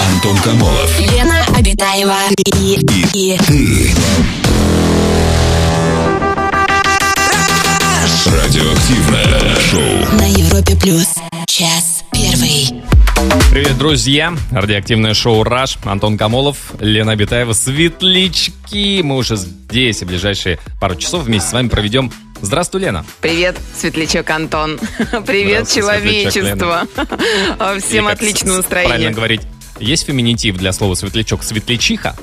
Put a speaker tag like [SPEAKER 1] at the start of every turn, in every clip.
[SPEAKER 1] Антон Камолов.
[SPEAKER 2] Лена Обитаева и, и,
[SPEAKER 1] Ты. Радиоактивное шоу.
[SPEAKER 2] на Европе плюс. Час первый.
[SPEAKER 3] Привет, друзья! Радиоактивное шоу «Раш». Антон Камолов, Лена Битаева, Светлячки. Мы уже здесь и ближайшие пару часов вместе с вами проведем. Здравствуй, Лена.
[SPEAKER 4] Привет, светлячок Антон. Привет, человечество. Всем отличного
[SPEAKER 3] с- Правильно говорить. Есть феминитив для слова «светлячок»? Светлячиха?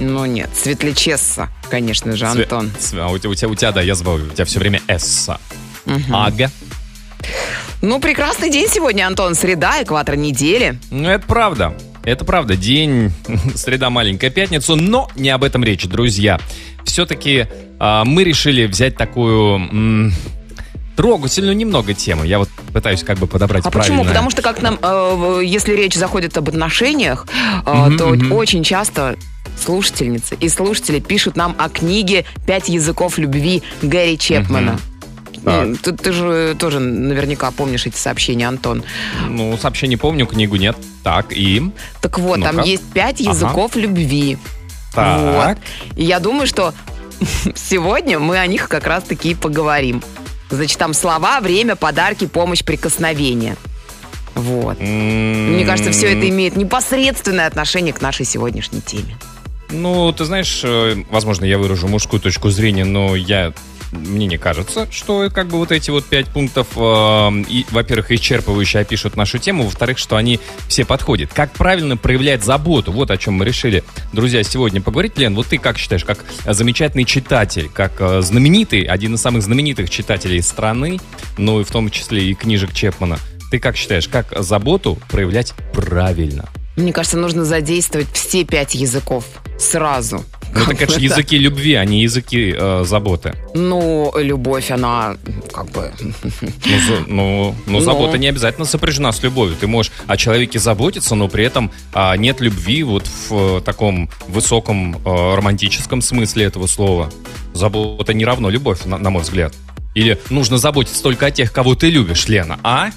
[SPEAKER 4] Ну нет, светлячесса, конечно же,
[SPEAKER 3] Све-
[SPEAKER 4] Антон.
[SPEAKER 3] Св- а у, тебя, у, тебя, у тебя, да, я забыл, у тебя все время «эсса». Ага.
[SPEAKER 4] Ну, прекрасный день сегодня, Антон. Среда, экватор недели.
[SPEAKER 3] Ну, это правда. Это правда. День, среда, маленькая пятница, но не об этом речь, друзья. Все-таки а, мы решили взять такую трогательную немного тему. Я вот пытаюсь как бы подобрать
[SPEAKER 4] А
[SPEAKER 3] правильное.
[SPEAKER 4] почему? Потому что как нам, э, если речь заходит об отношениях, э, то очень часто слушательницы и слушатели пишут нам о книге «Пять языков любви» Гэри Чепмана.
[SPEAKER 3] Так.
[SPEAKER 4] Ну, Ты, ты же тоже наверняка помнишь эти сообщения, Антон.
[SPEAKER 3] Ну, сообщение помню, книгу нет. Так, и...
[SPEAKER 4] Так вот, там
[SPEAKER 3] Ну-ка.
[SPEAKER 4] есть пять
[SPEAKER 3] Ага.
[SPEAKER 4] языков любви.
[SPEAKER 3] Так.
[SPEAKER 4] Вот. И я думаю, что сегодня мы о них как раз-таки и поговорим. Значит, там слова, время, подарки, помощь, прикосновение. Вот. Мне кажется, все это имеет непосредственное отношение к нашей сегодняшней теме.
[SPEAKER 3] Ну, ты знаешь, э, возможно, я выражу мужскую точку зрения, но я мне не кажется, что как бы вот эти вот пять пунктов, э, и, во-первых, исчерпывающе опишут нашу тему, во-вторых, что они все подходят. Как правильно проявлять заботу? Вот о чем мы решили, друзья, сегодня поговорить. Лен, вот ты как считаешь, как замечательный читатель, как э, знаменитый, один из самых знаменитых читателей страны, ну и в том числе и книжек Чепмана, ты как считаешь, как заботу проявлять правильно?
[SPEAKER 4] Мне кажется, нужно задействовать все пять языков сразу.
[SPEAKER 3] Ну, это, конечно, языки любви, а не языки э, заботы.
[SPEAKER 4] Ну, любовь, она как бы...
[SPEAKER 3] Ну, за- ну, ну,
[SPEAKER 4] Ну.
[SPEAKER 3] забота не обязательно сопряжена с любовью. Ты можешь о человеке заботиться, но при этом а, нет любви вот в э, таком высоком э, романтическом смысле этого слова. Забота не равно любовь, на, на мой взгляд. Или нужно заботиться только о тех, кого ты любишь, Лена, а?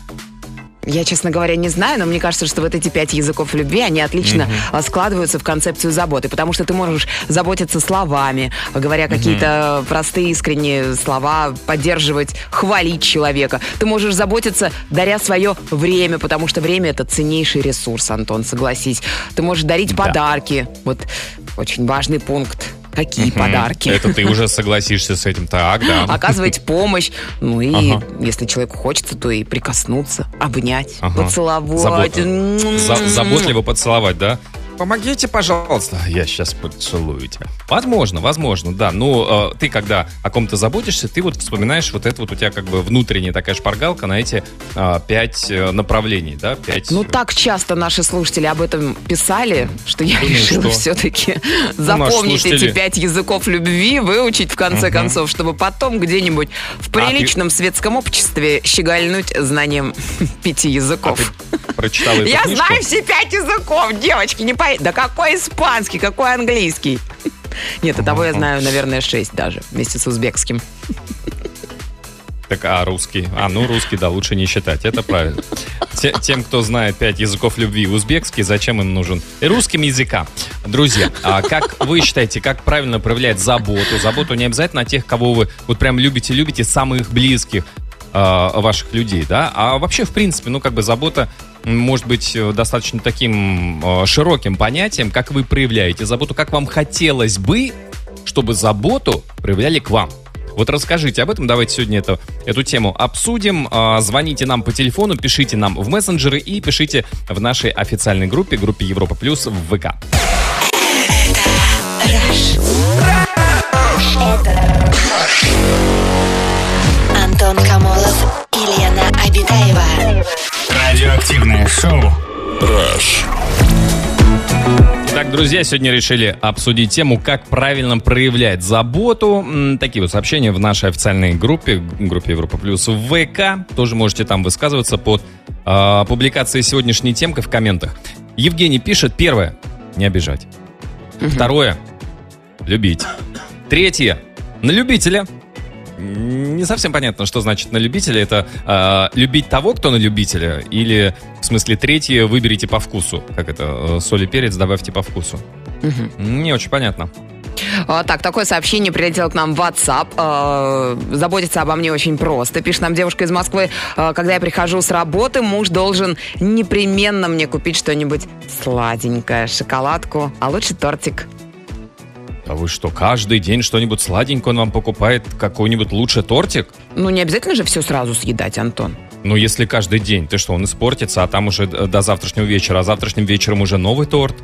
[SPEAKER 4] Я, честно говоря, не знаю, но мне кажется, что вот эти пять языков любви, они отлично а, складываются в концепцию заботы, потому что ты можешь заботиться словами, говоря какие-то простые, искренние слова, поддерживать, хвалить человека. Ты можешь заботиться, даря свое время, потому что время это ценнейший ресурс, Антон, согласись. Ты можешь дарить
[SPEAKER 3] Да.
[SPEAKER 4] подарки. Вот очень важный пункт. Какие подарки?
[SPEAKER 3] Это ты уже согласишься с этим. Так, да.
[SPEAKER 4] оказывать помощь. Ну и
[SPEAKER 3] Ага.
[SPEAKER 4] если человеку хочется, то и прикоснуться, обнять,
[SPEAKER 3] Ага.
[SPEAKER 4] поцеловать.
[SPEAKER 3] Забота. За- заботливо поцеловать, да? Помогите, пожалуйста. Я сейчас поцелую тебя. Возможно, возможно, да. Ну, э, ты когда о ком-то заботишься, ты вот вспоминаешь вот это вот у тебя как бы внутренняя такая шпаргалка на эти э, пять э, направлений, да? Пять...
[SPEAKER 4] Ну, так часто наши слушатели об этом писали, что я
[SPEAKER 3] Думаю,
[SPEAKER 4] решила
[SPEAKER 3] что-
[SPEAKER 4] все-таки
[SPEAKER 3] Ну,
[SPEAKER 4] запомнить
[SPEAKER 3] слушатели-
[SPEAKER 4] эти пять языков любви, выучить в конце концов, чтобы потом где-нибудь в
[SPEAKER 3] А
[SPEAKER 4] приличном светском обществе щегольнуть знанием пяти
[SPEAKER 3] А
[SPEAKER 4] языков.
[SPEAKER 3] ты прочитала эту
[SPEAKER 4] Я
[SPEAKER 3] книжку?
[SPEAKER 4] знаю все пять языков, девочки, не по... Да какой испанский, какой английский? Нет, и того я знаю, наверное, шесть даже, вместе с узбекским.
[SPEAKER 3] Так, а русский? А, ну русский, да, лучше не считать, это правильно. Те- Тем, кто знает пять языков любви узбекский, зачем им нужен и русским языка? Друзья, а как вы считаете, как правильно проявлять заботу? Заботу не обязательно о тех, кого вы вот прям любите-любите, самых близких а, ваших людей, да? А вообще, в принципе, ну как бы забота может быть э, достаточно таким э, широким понятием, как вы проявляете заботу, как вам хотелось бы, чтобы заботу проявляли к вам. Вот расскажите об этом, давайте сегодня это, эту тему обсудим. А, Звоните нам по телефону, пишите нам в мессенджеры и пишите в нашей официальной группе, группе Европа Плюс в ВК.
[SPEAKER 2] Антон Камолов и Лена Обитаева.
[SPEAKER 1] Радиоактивное шоу. Rush.
[SPEAKER 3] Итак, друзья, сегодня решили обсудить тему, как правильно проявлять заботу. Такие вот сообщения в нашей официальной группе, группе Европа Плюс в ВК. Тоже можете там высказываться под а, публикацией сегодняшней темкой в комментах. Евгений пишет, первое, не обижать. Второе, любить. Третье, на любителя. Не совсем понятно, что значит на любителя. Это э, любить того, кто на любителя, или в смысле третье выберите по вкусу. Как это? Э, соль и перец добавьте по вкусу. Не очень понятно.
[SPEAKER 4] А, Так, такое сообщение прилетело к нам в WhatsApp. А, Заботиться обо мне очень просто. Пишет нам девушка из Москвы. «А, Когда я прихожу с работы, муж должен непременно мне купить что-нибудь сладенькое. Шоколадку, а лучше тортик.
[SPEAKER 3] А вы что, каждый день что-нибудь сладенькое он вам покупает? Какой-нибудь лучше тортик?
[SPEAKER 4] Ну, не обязательно же все сразу съедать, Антон.
[SPEAKER 3] Ну, если каждый день, ты что, он испортится, а там уже до завтрашнего вечера, а завтрашним вечером уже новый торт?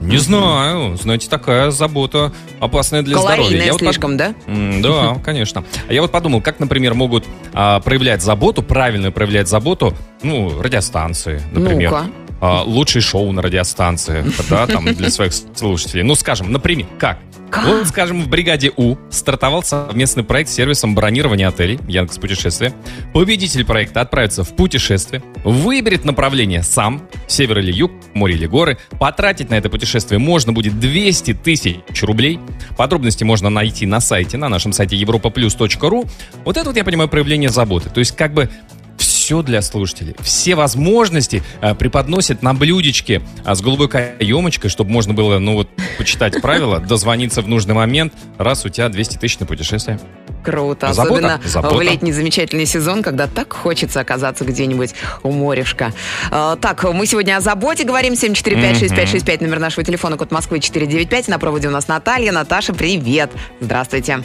[SPEAKER 3] Не знаю. Знаете, такая забота опасная для здоровья.
[SPEAKER 4] Калорийное
[SPEAKER 3] Я вот под-
[SPEAKER 4] слишком, да?
[SPEAKER 3] Да, конечно. А я вот подумал, как, например, могут а, проявлять заботу, правильно проявлять заботу, ну, радиостанции, например.
[SPEAKER 4] Ну-ка.
[SPEAKER 3] А, лучшие шоу на радиостанциях, да, там, для своих слушателей. Ну, скажем, например, как?
[SPEAKER 4] Как?
[SPEAKER 3] Вот, скажем, в бригаде У стартовал совместный проект с сервисом бронирования отелей Яндекс Путешествия. Победитель проекта отправится в путешествие, выберет направление сам, север или юг, море или горы. Потратить на это путешествие можно будет 200 тысяч рублей. Подробности можно найти на сайте, на нашем сайте europaplus.ru. Вот это вот, я понимаю, проявление заботы. То есть, как бы все для слушателей. Все возможности э, преподносят на блюдечке а, с голубой каемочкой, чтобы можно было, ну вот, почитать правила, дозвониться в нужный момент, раз у тебя 200 тысяч на путешествие.
[SPEAKER 4] Круто.
[SPEAKER 3] Забота,
[SPEAKER 4] Особенно
[SPEAKER 3] забота.
[SPEAKER 4] в летний замечательный сезон, когда так хочется оказаться где-нибудь у морюшка. А, Так, мы сегодня о заботе говорим. 745-6565, номер нашего телефона, код Москвы 495. На проводе у нас Наталья. Наташа, привет. Здравствуйте.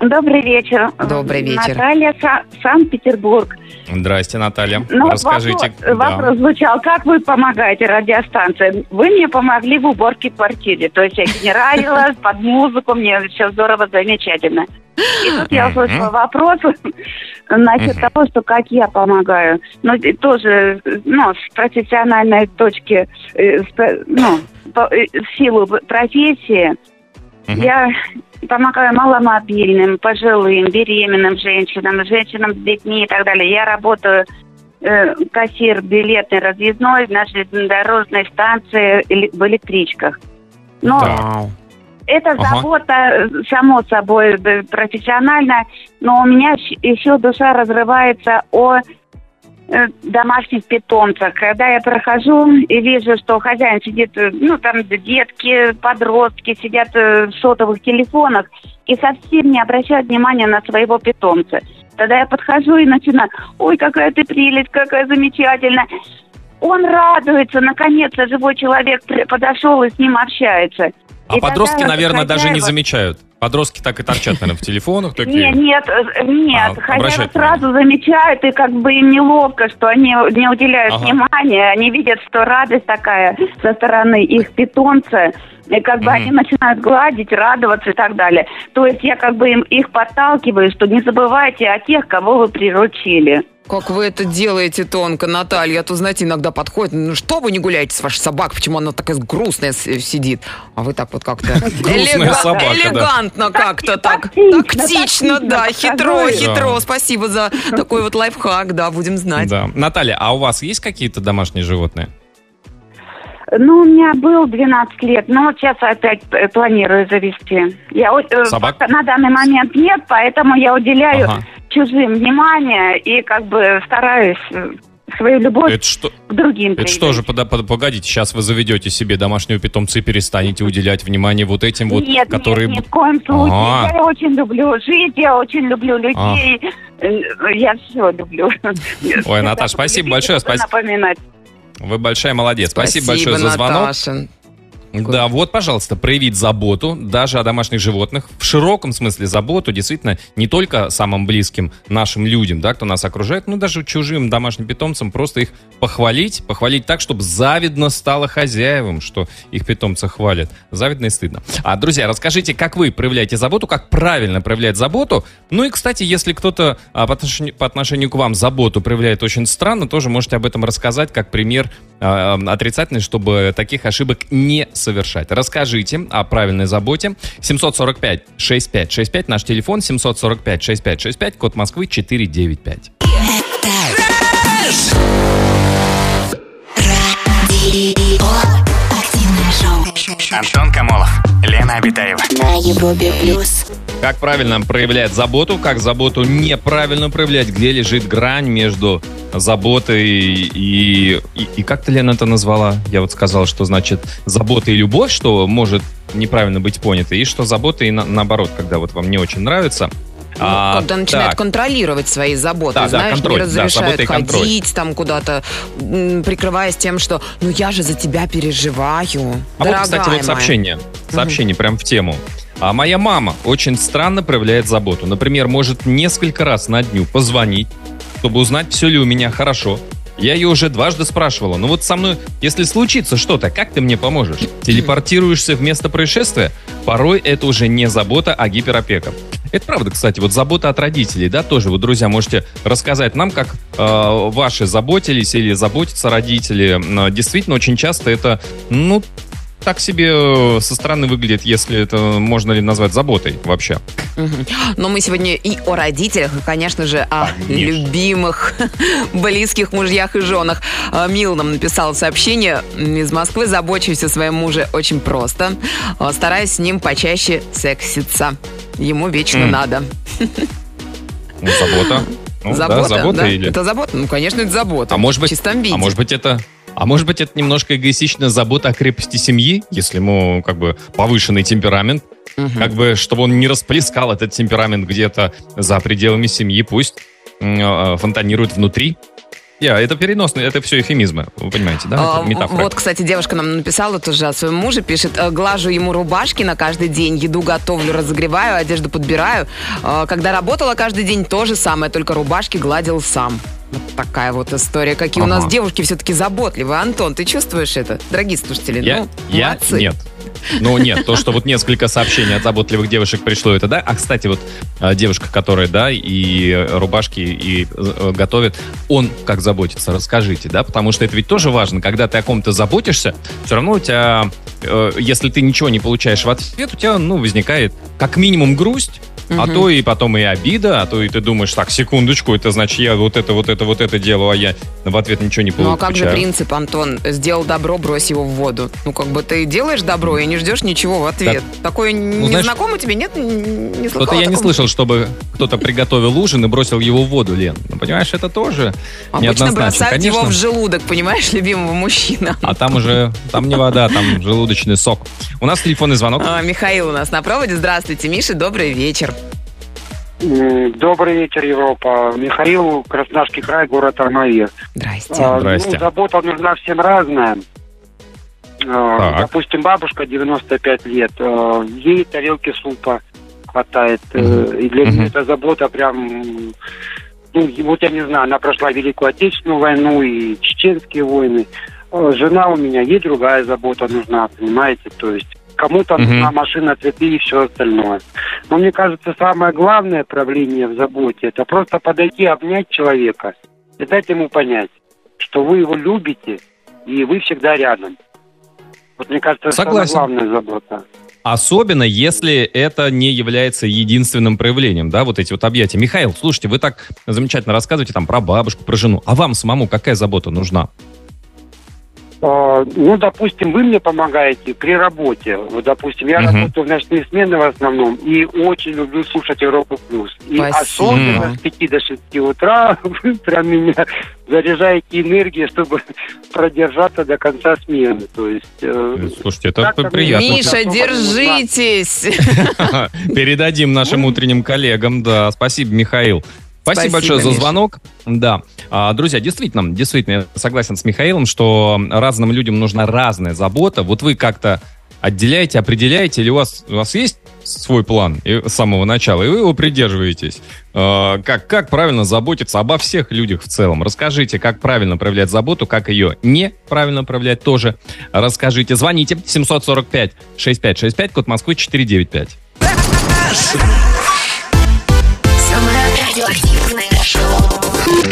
[SPEAKER 5] Добрый вечер.
[SPEAKER 4] Добрый вечер.
[SPEAKER 5] Наталья, Са- Санкт-Петербург.
[SPEAKER 3] Здрасте, Наталья.
[SPEAKER 5] Ну,
[SPEAKER 3] Расскажите.
[SPEAKER 5] Вопрос, вопрос звучал, как вы помогаете радиостанции? Вы мне помогли в уборке квартиры. То есть я генералила под музыку, мне все здорово, замечательно. И тут я услышала вопрос насчет того, что как я помогаю. Ну, и тоже, ну, с профессиональной точки, э, ну, э, в силу профессии, я помогаю маломобильным, пожилым, беременным женщинам, женщинам с детьми и так далее. Я работаю э, кассир билетной разъездной на железнодорожной станции в электричках. Но
[SPEAKER 3] Так.
[SPEAKER 5] это
[SPEAKER 3] Ага.
[SPEAKER 5] забота, э, само собой, профессионально, но у меня еще душа разрывается о домашних питомцах. Когда я прохожу и вижу, что хозяин сидит, э, ну, там детки, подростки сидят э, в сотовых телефонах и совсем не обращают внимания на своего питомца. Тогда я подхожу и начинаю, ой, какая ты прелесть, какая замечательная. Он радуется, наконец-то живой человек подошел и с ним общается.
[SPEAKER 3] А
[SPEAKER 5] И
[SPEAKER 3] подростки,
[SPEAKER 5] тогда
[SPEAKER 3] наверное, даже не
[SPEAKER 5] хозяева-
[SPEAKER 3] замечают. Подростки так и торчат, наверное, в телефонах.
[SPEAKER 5] нет,
[SPEAKER 3] Такие.
[SPEAKER 5] нет, э, нет.
[SPEAKER 3] А, обращать
[SPEAKER 5] сразу замечают, и как бы им неловко, что они не уделяют
[SPEAKER 3] Ага.
[SPEAKER 5] внимания. Они видят, что радость такая со стороны их питомца. И как бы
[SPEAKER 3] Мгм.
[SPEAKER 5] они начинают гладить, радоваться и так далее. То есть я как бы им их подталкиваю, что не забывайте о тех, кого вы приручили.
[SPEAKER 4] Как вы это делаете тонко, Наталья? А то, знаете, иногда подходит, ну что вы не гуляете с вашей собакой, почему она такая грустная сидит? А вы так вот как-то элегантно как-то так.
[SPEAKER 5] тактично,
[SPEAKER 4] да, хитро, хитро. Спасибо за такой вот лайфхак, да, будем знать.
[SPEAKER 3] Да. Наталья, а у вас есть какие-то домашние животные?
[SPEAKER 5] Ну, у меня был 12 лет, но вот сейчас опять планирую завести. Я э,
[SPEAKER 3] Собак?
[SPEAKER 5] на данный момент нет, поэтому я уделяю
[SPEAKER 3] Ага.
[SPEAKER 5] чужим внимание и как бы стараюсь э, свою любовь
[SPEAKER 3] Это что,
[SPEAKER 5] к другим
[SPEAKER 3] это что же, пода- под- погодите, сейчас вы заведете себе домашнего питомца и перестанете уделять внимание вот этим вот,
[SPEAKER 5] нет,
[SPEAKER 3] которые...
[SPEAKER 5] нет, ни в коем случае.
[SPEAKER 3] Ага.
[SPEAKER 5] Я очень люблю жить, я очень люблю людей. Э, Я все люблю.
[SPEAKER 3] Ой, Наташ, спасибо большое,
[SPEAKER 5] спасибо.
[SPEAKER 3] спасибо.
[SPEAKER 5] Напоминать.
[SPEAKER 3] Вы большая молодец. Спасибо, большое за звонок.
[SPEAKER 4] Наташа.
[SPEAKER 3] Да, вот, пожалуйста, проявить заботу даже о домашних животных. В широком смысле заботу, действительно, не только самым близким нашим людям, да, кто нас окружает, но даже чужим домашним питомцам просто их похвалить, похвалить так, чтобы завидно стало хозяевам, что их питомца хвалят. Завидно и стыдно. А, друзья, расскажите, как вы проявляете заботу, как правильно проявлять заботу. Ну и, кстати, если кто-то а, по, отношению, по отношению к вам заботу проявляет очень странно, тоже можете об этом рассказать, как пример а, отрицательный, чтобы таких ошибок не совершать. Расскажите о правильной заботе. 745-6565, наш телефон, 745-6565, код Москвы 495.
[SPEAKER 2] Радио.
[SPEAKER 1] Антон Камолов, Лена Обитаева.
[SPEAKER 2] На Европе плюс.
[SPEAKER 3] Как правильно проявлять заботу, как заботу неправильно проявлять, где лежит грань между заботой и... И, и как ты, Лена, это назвала? Я вот сказал, что значит забота и любовь, что может неправильно быть понято, и что забота и на, наоборот, когда вот вам не очень нравится,
[SPEAKER 4] а, когда начинают так. контролировать свои заботы, да, знаешь, да, контроль, не разрешают да, ходить там куда-то, прикрываясь тем, что ну я же за тебя переживаю.
[SPEAKER 3] А вот, кстати, вот сообщение. Сообщение угу. прям в тему. А моя мама очень странно проявляет заботу. Например, может несколько раз на дню позвонить, чтобы узнать, все ли у меня хорошо. Я ее уже дважды спрашивала. Ну вот со мной, если случится что-то, как ты мне поможешь? Телепортируешься в место происшествия? Порой это уже не забота, а гиперопека. Это правда, кстати, вот забота от родителей, да, тоже. Вот, друзья, можете рассказать нам, как э, ваши заботились или заботятся родители. Действительно, очень часто это, ну, так себе э, со стороны выглядит, если это можно ли назвать заботой вообще.
[SPEAKER 4] Но мы сегодня и о родителях, и, конечно же, о конечно. любимых, близких мужьях и женах. А, Мил нам написал сообщение из Москвы. Забочусь о своем муже очень просто. А, стараюсь с ним почаще секситься. Ему вечно mm. надо.
[SPEAKER 3] Ну, забота.
[SPEAKER 4] Ну, забота, да, забота да. Или... Это забота? Ну, конечно, это забота.
[SPEAKER 3] А может быть, а может быть это а может быть, это немножко эгоистичная забота о крепости семьи, если ему как бы повышенный темперамент, угу. как бы, чтобы он не расплескал этот темперамент где-то за пределами семьи, пусть э, фонтанирует внутри. Я, yeah, это переносные, это все эфемизмы, вы понимаете, да?
[SPEAKER 4] А, вот, кстати, девушка нам написала тоже о своем муже, пишет, «Э, глажу ему рубашки на каждый день, еду готовлю, разогреваю, одежду подбираю. Э, когда работала каждый день, то же самое, только рубашки гладил сам. Вот такая вот история. Какие ага. у нас девушки все-таки заботливые. Антон, ты чувствуешь это? Дорогие слушатели,
[SPEAKER 3] я,
[SPEAKER 4] ну,
[SPEAKER 3] я
[SPEAKER 4] молодцы.
[SPEAKER 3] Нет. Ну, нет, то, что вот несколько сообщений от заботливых девушек пришло, это да. А, кстати, вот а, девушка, которая, да, и рубашки и э, готовит, он как заботится, расскажите, да, потому что это ведь тоже важно, когда ты о ком-то заботишься, все равно у тебя, э, если ты ничего не получаешь в ответ, у тебя, ну, возникает как минимум грусть, а то и потом и обида, а то и ты думаешь, так, секундочку, это значит, я вот это, вот это, вот это делаю, а я в ответ ничего не получаю.
[SPEAKER 4] Ну а как же принцип, Антон? Сделал добро, брось его в воду. Ну как бы ты делаешь добро и не ждешь ничего в ответ. Так, Такое ну, незнакомый тебе нет? Не
[SPEAKER 3] Что-то я не слышал, чтобы кто-то приготовил ужин и бросил его в воду, Лен. Ну, понимаешь, это тоже
[SPEAKER 4] Обычно бросают Конечно. его в желудок, понимаешь, любимого мужчина.
[SPEAKER 3] А там уже, там не вода, там желудочный сок. У нас телефонный звонок.
[SPEAKER 4] А, Михаил у нас на проводе. Здравствуйте, Миша, добрый вечер.
[SPEAKER 6] Добрый вечер, Европа. Михаил, Краснодарский край, город Армавир.
[SPEAKER 4] Здрасте.
[SPEAKER 6] А,
[SPEAKER 3] Здрасте.
[SPEAKER 6] Ну, забота нужна всем разная. А, допустим, бабушка 95 лет, а, ей тарелки супа хватает. Mm-hmm. И для нее mm-hmm. эта забота прям... Ну, вот я не знаю, она прошла Великую Отечественную войну и чеченские войны. Жена у меня, ей другая забота нужна, понимаете? То есть кому-то угу. нужна машина, цветы и все остальное. Но мне кажется, самое главное правление в заботе – это просто подойти, обнять человека и дать ему понять, что вы его любите и вы всегда рядом. Вот мне кажется,
[SPEAKER 3] Согласен.
[SPEAKER 6] это главная забота.
[SPEAKER 3] Особенно, если это не является единственным проявлением, да, вот эти вот объятия. Михаил, слушайте, вы так замечательно рассказываете там про бабушку, про жену. А вам самому какая забота нужна?
[SPEAKER 6] А, ну, допустим, вы мне помогаете при работе. Вот, допустим, я uh-huh. работаю в ночные смены в основном и очень люблю слушать Европу Плюс. И Спасибо. особенно с 5 до 6 утра вы прям меня заряжаете энергией, чтобы продержаться до конца смены. То есть... Э,
[SPEAKER 3] э Слушайте, это приятно.
[SPEAKER 4] Миша, держитесь!
[SPEAKER 3] Передадим нашим утренним коллегам, да. Спасибо, Михаил. Спасибо, Спасибо большое Миша. за звонок. Да. А, друзья, действительно, действительно, я согласен с Михаилом, что разным людям нужна разная забота. Вот вы как-то отделяете, определяете, или у вас, у вас есть свой план с самого начала, и вы его придерживаетесь. А, как, как правильно заботиться обо всех людях в целом? Расскажите, как правильно проявлять заботу, как ее неправильно проявлять тоже. Расскажите. Звоните 745-6565, код Москвы 495.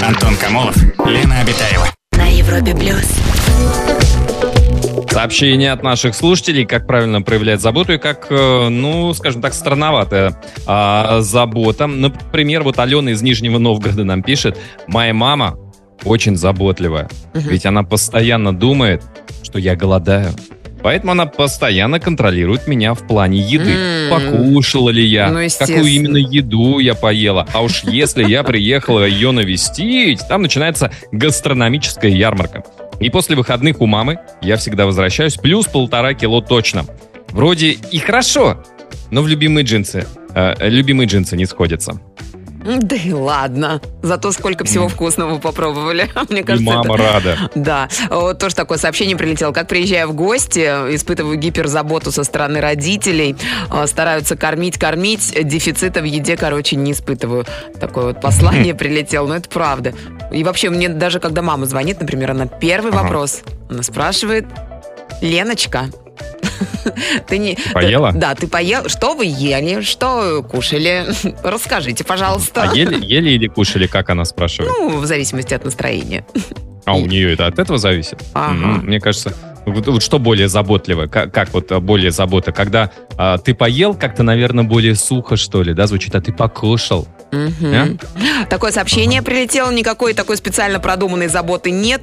[SPEAKER 1] Антон Камолов, Лена Обитаева.
[SPEAKER 2] На Европе Плюс.
[SPEAKER 3] Сообщение от наших слушателей, как правильно проявлять заботу и как, э, ну, скажем так, странноватая а, забота. Например, вот Алена из Нижнего Новгорода нам пишет, моя мама очень заботливая, ведь она постоянно думает, что я голодаю, Поэтому она постоянно контролирует меня в плане еды. Mm. Покушала ли я, ну, какую именно еду я поела. А уж если я приехала ее навестить, там начинается гастрономическая ярмарка. И после выходных у мамы я всегда возвращаюсь плюс полтора кило точно. Вроде и хорошо, но в любимые джинсы, э, любимые джинсы не сходятся.
[SPEAKER 4] Да и ладно. Зато сколько всего вкусного попробовали.
[SPEAKER 3] Мне кажется, и мама это... рада.
[SPEAKER 4] Да. Вот тоже такое сообщение прилетело. Как приезжая в гости, испытываю гиперзаботу со стороны родителей. А, стараются кормить, кормить. Дефицита в еде, короче, не испытываю. Такое вот послание прилетело. Но это правда. И вообще, мне даже когда мама звонит, например, она первый вопрос, она спрашивает, Леночка,
[SPEAKER 3] Ты не... Поела?
[SPEAKER 4] Да, ты поел. Что вы ели? Что кушали? Расскажите, пожалуйста.
[SPEAKER 3] А ели, ели или кушали, как она спрашивает?
[SPEAKER 4] Ну, в зависимости от настроения.
[SPEAKER 3] А у нее это от этого зависит? Ага. Мне кажется, вот, вот что более заботливо? Как, как вот а, более забота? Когда а, ты поел, как-то, наверное, более сухо, что ли, да, звучит, а ты покушал.
[SPEAKER 4] Угу. А? Такое сообщение ага. прилетело, никакой такой специально продуманной заботы нет.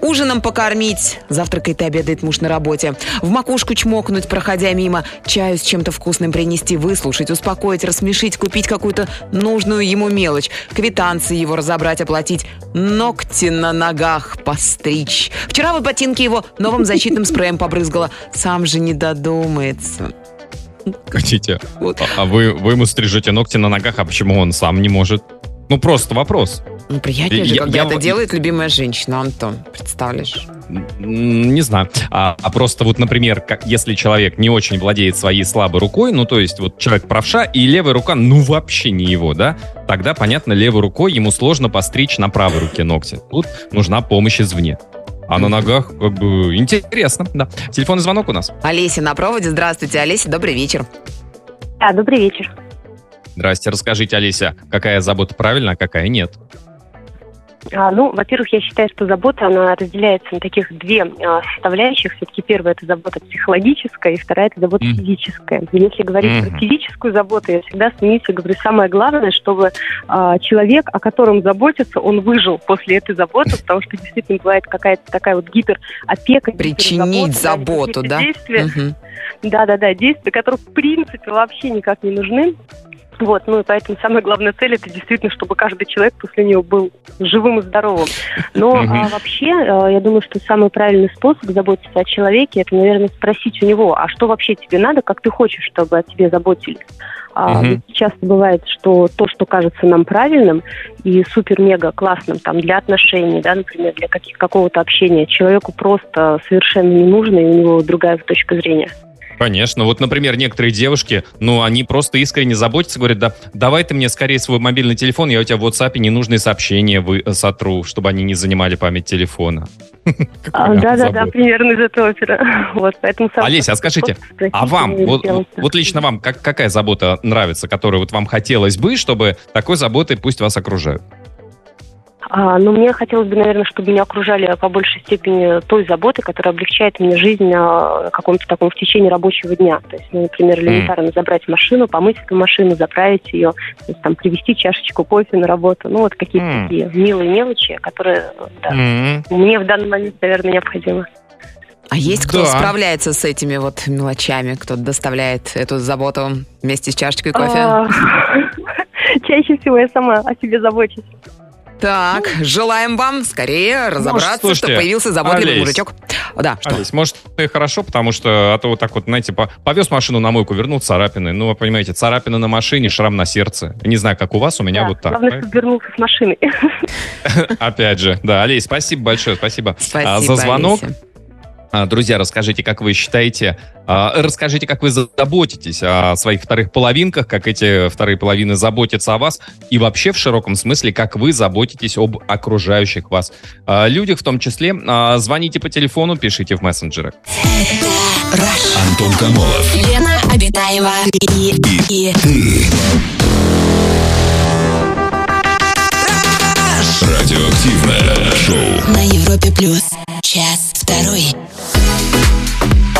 [SPEAKER 4] Ужином покормить, завтракает и обедает муж на работе. В макушку чмокнуть, проходя мимо, чаю с чем-то вкусным принести, выслушать, успокоить, рассмешить, купить какую-то нужную ему мелочь, квитанции его разобрать, оплатить, ногти на ногах постричь. Вчера в ботинке его новым защитным спреем побрызгала. Сам же не додумается.
[SPEAKER 3] Хотите? Вот. А, а вы, вы ему стрижете ногти на ногах, а почему он сам не может? Ну, просто вопрос.
[SPEAKER 4] Ну, приятнее же, когда я, это я... делает любимая женщина, Антон, представляешь?
[SPEAKER 3] Не знаю. А, а просто вот, например, как, если человек не очень владеет своей слабой рукой, ну, то есть вот человек правша, и левая рука, ну, вообще не его, да, тогда, понятно, левой рукой ему сложно постричь на правой руке ногти. Тут нужна помощь извне. А на ногах как бы интересно, да. Телефонный звонок у нас.
[SPEAKER 4] Олеся на проводе. Здравствуйте, Олеся, добрый вечер.
[SPEAKER 7] Да, добрый вечер.
[SPEAKER 3] Здрасте. Расскажите, Олеся, какая забота правильная, а какая нет?
[SPEAKER 7] А, ну, во-первых, я считаю, что забота, она разделяется на таких две а, составляющих. Все-таки первая – это забота психологическая, и вторая – это забота mm. физическая. Если говорить mm-hmm. про физическую заботу, я всегда смеюсь и говорю, самое главное, чтобы а, человек, о котором заботится, он выжил после этой заботы, потому что действительно бывает какая-то такая вот гиперопека.
[SPEAKER 4] Причинить заботу, да?
[SPEAKER 7] Действия, Да-да-да, действия, которые в принципе вообще никак не нужны. Вот, ну и поэтому самая главная цель это действительно, чтобы каждый человек после нее был живым и здоровым. Но а, вообще, а, я думаю, что самый правильный способ заботиться о человеке, это, наверное, спросить у него, а что вообще тебе надо, как ты хочешь, чтобы о тебе заботились. А, uh Часто бывает, что то, что кажется нам правильным и супер-мега классным там, для отношений, да, например, для каких- какого-то общения, человеку просто совершенно не нужно, и у него другая точка зрения.
[SPEAKER 3] Конечно. Вот, например, некоторые девушки, ну, они просто искренне заботятся, говорят, да, давай ты мне скорее свой мобильный телефон, я у тебя в WhatsApp ненужные сообщения вы, э, сотру, чтобы они не занимали память телефона.
[SPEAKER 7] Да-да-да, примерно из этого опера. Вот, поэтому
[SPEAKER 3] Олеся, а скажите, а вам, вот, вот лично вам, как, какая забота нравится, которую вот вам хотелось бы, чтобы такой заботой пусть вас окружают?
[SPEAKER 7] А, но мне хотелось бы, наверное, чтобы меня окружали по большей степени той заботой, которая облегчает мне жизнь на каком-то таком в течение рабочего дня. То есть, ну, например, элементарно забрать машину, помыть эту машину, заправить ее, то есть, там, привезти чашечку кофе на работу. Ну, вот какие-то mm. такие милые мелочи, которые да, mm. мне в данный момент, наверное, необходимы.
[SPEAKER 4] А есть кто да. справляется с этими вот мелочами, кто доставляет эту заботу вместе с чашечкой кофе? А,
[SPEAKER 7] чаще всего я сама о себе забочусь.
[SPEAKER 4] Так, желаем вам скорее разобраться, может, слушайте, чтобы появился заботливый Олесь, мужичок.
[SPEAKER 3] Да, что? Олесь, может, это хорошо, потому что, а то вот так вот, знаете, повез машину на мойку, вернул царапины. Ну, вы понимаете, царапины на машине, шрам на сердце. Не знаю, как у вас, у меня да, вот так.
[SPEAKER 7] Главное, чтобы вернулся с машины.
[SPEAKER 3] Опять же, да. Олесь, спасибо большое, спасибо, спасибо а, за звонок. Олеся. А, друзья, расскажите, как вы считаете, а, расскажите, как вы заботитесь о своих вторых половинках, как эти вторые половины заботятся о вас, и вообще в широком смысле, как вы заботитесь об окружающих вас а, людях, в том числе. Звоните по телефону, пишите в мессенджеры.
[SPEAKER 2] Антон Камолов. Лена Обитаева. И, и, и. ты.
[SPEAKER 1] Радиоактивное шоу.
[SPEAKER 2] На Европе Плюс. Час второй.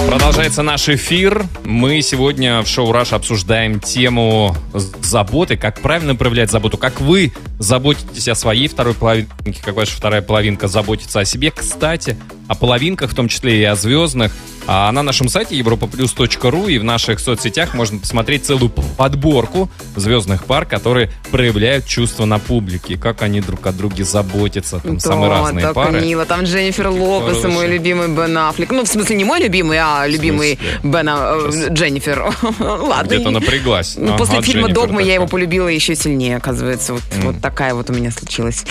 [SPEAKER 3] Продолжается наш эфир. Мы сегодня в шоу «Раш» обсуждаем тему заботы, как правильно проявлять заботу, как вы заботитесь о своей второй половинке, как ваша вторая половинка заботится о себе. Кстати, о половинках, в том числе и о звездных, А на нашем сайте europaplus.ru и в наших соцсетях можно посмотреть целую подборку звездных пар, которые проявляют чувства на публике, как они друг о друге заботятся, там да, самые разные
[SPEAKER 4] так
[SPEAKER 3] пары.
[SPEAKER 4] мило. Там Дженнифер Лопес и мой любимый Бен Аффлек. Ну, в смысле, не мой любимый, а любимый Бен э, Дженнифер.
[SPEAKER 3] Ладно. Где-то напряглась.
[SPEAKER 4] Ну, после фильма «Догма» я его полюбила еще сильнее, оказывается. Вот, вот такая вот у меня случилась.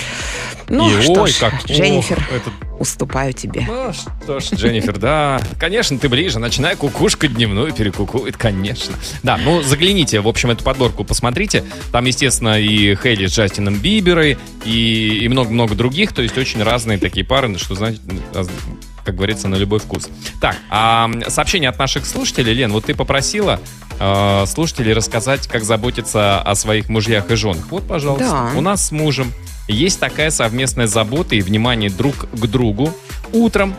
[SPEAKER 4] Ну, и что ой, ж, как, Дженнифер, ох, это... уступаю тебе.
[SPEAKER 3] Ну, что ж, Дженнифер, да, конечно, ты ближе. Начинай кукушка дневную перекукует, конечно. Да, ну, загляните, в общем, эту подборку посмотрите. Там, естественно, и Хейли с Джастином Биберой, и много-много других. То есть очень разные такие пары, что, значит, как говорится, на любой вкус. Так, а сообщение от наших слушателей. Лен, вот ты попросила э, слушателей рассказать, как заботиться о своих мужьях и женах. Вот, пожалуйста, да. у нас с мужем есть такая совместная забота и внимание друг к другу. Утром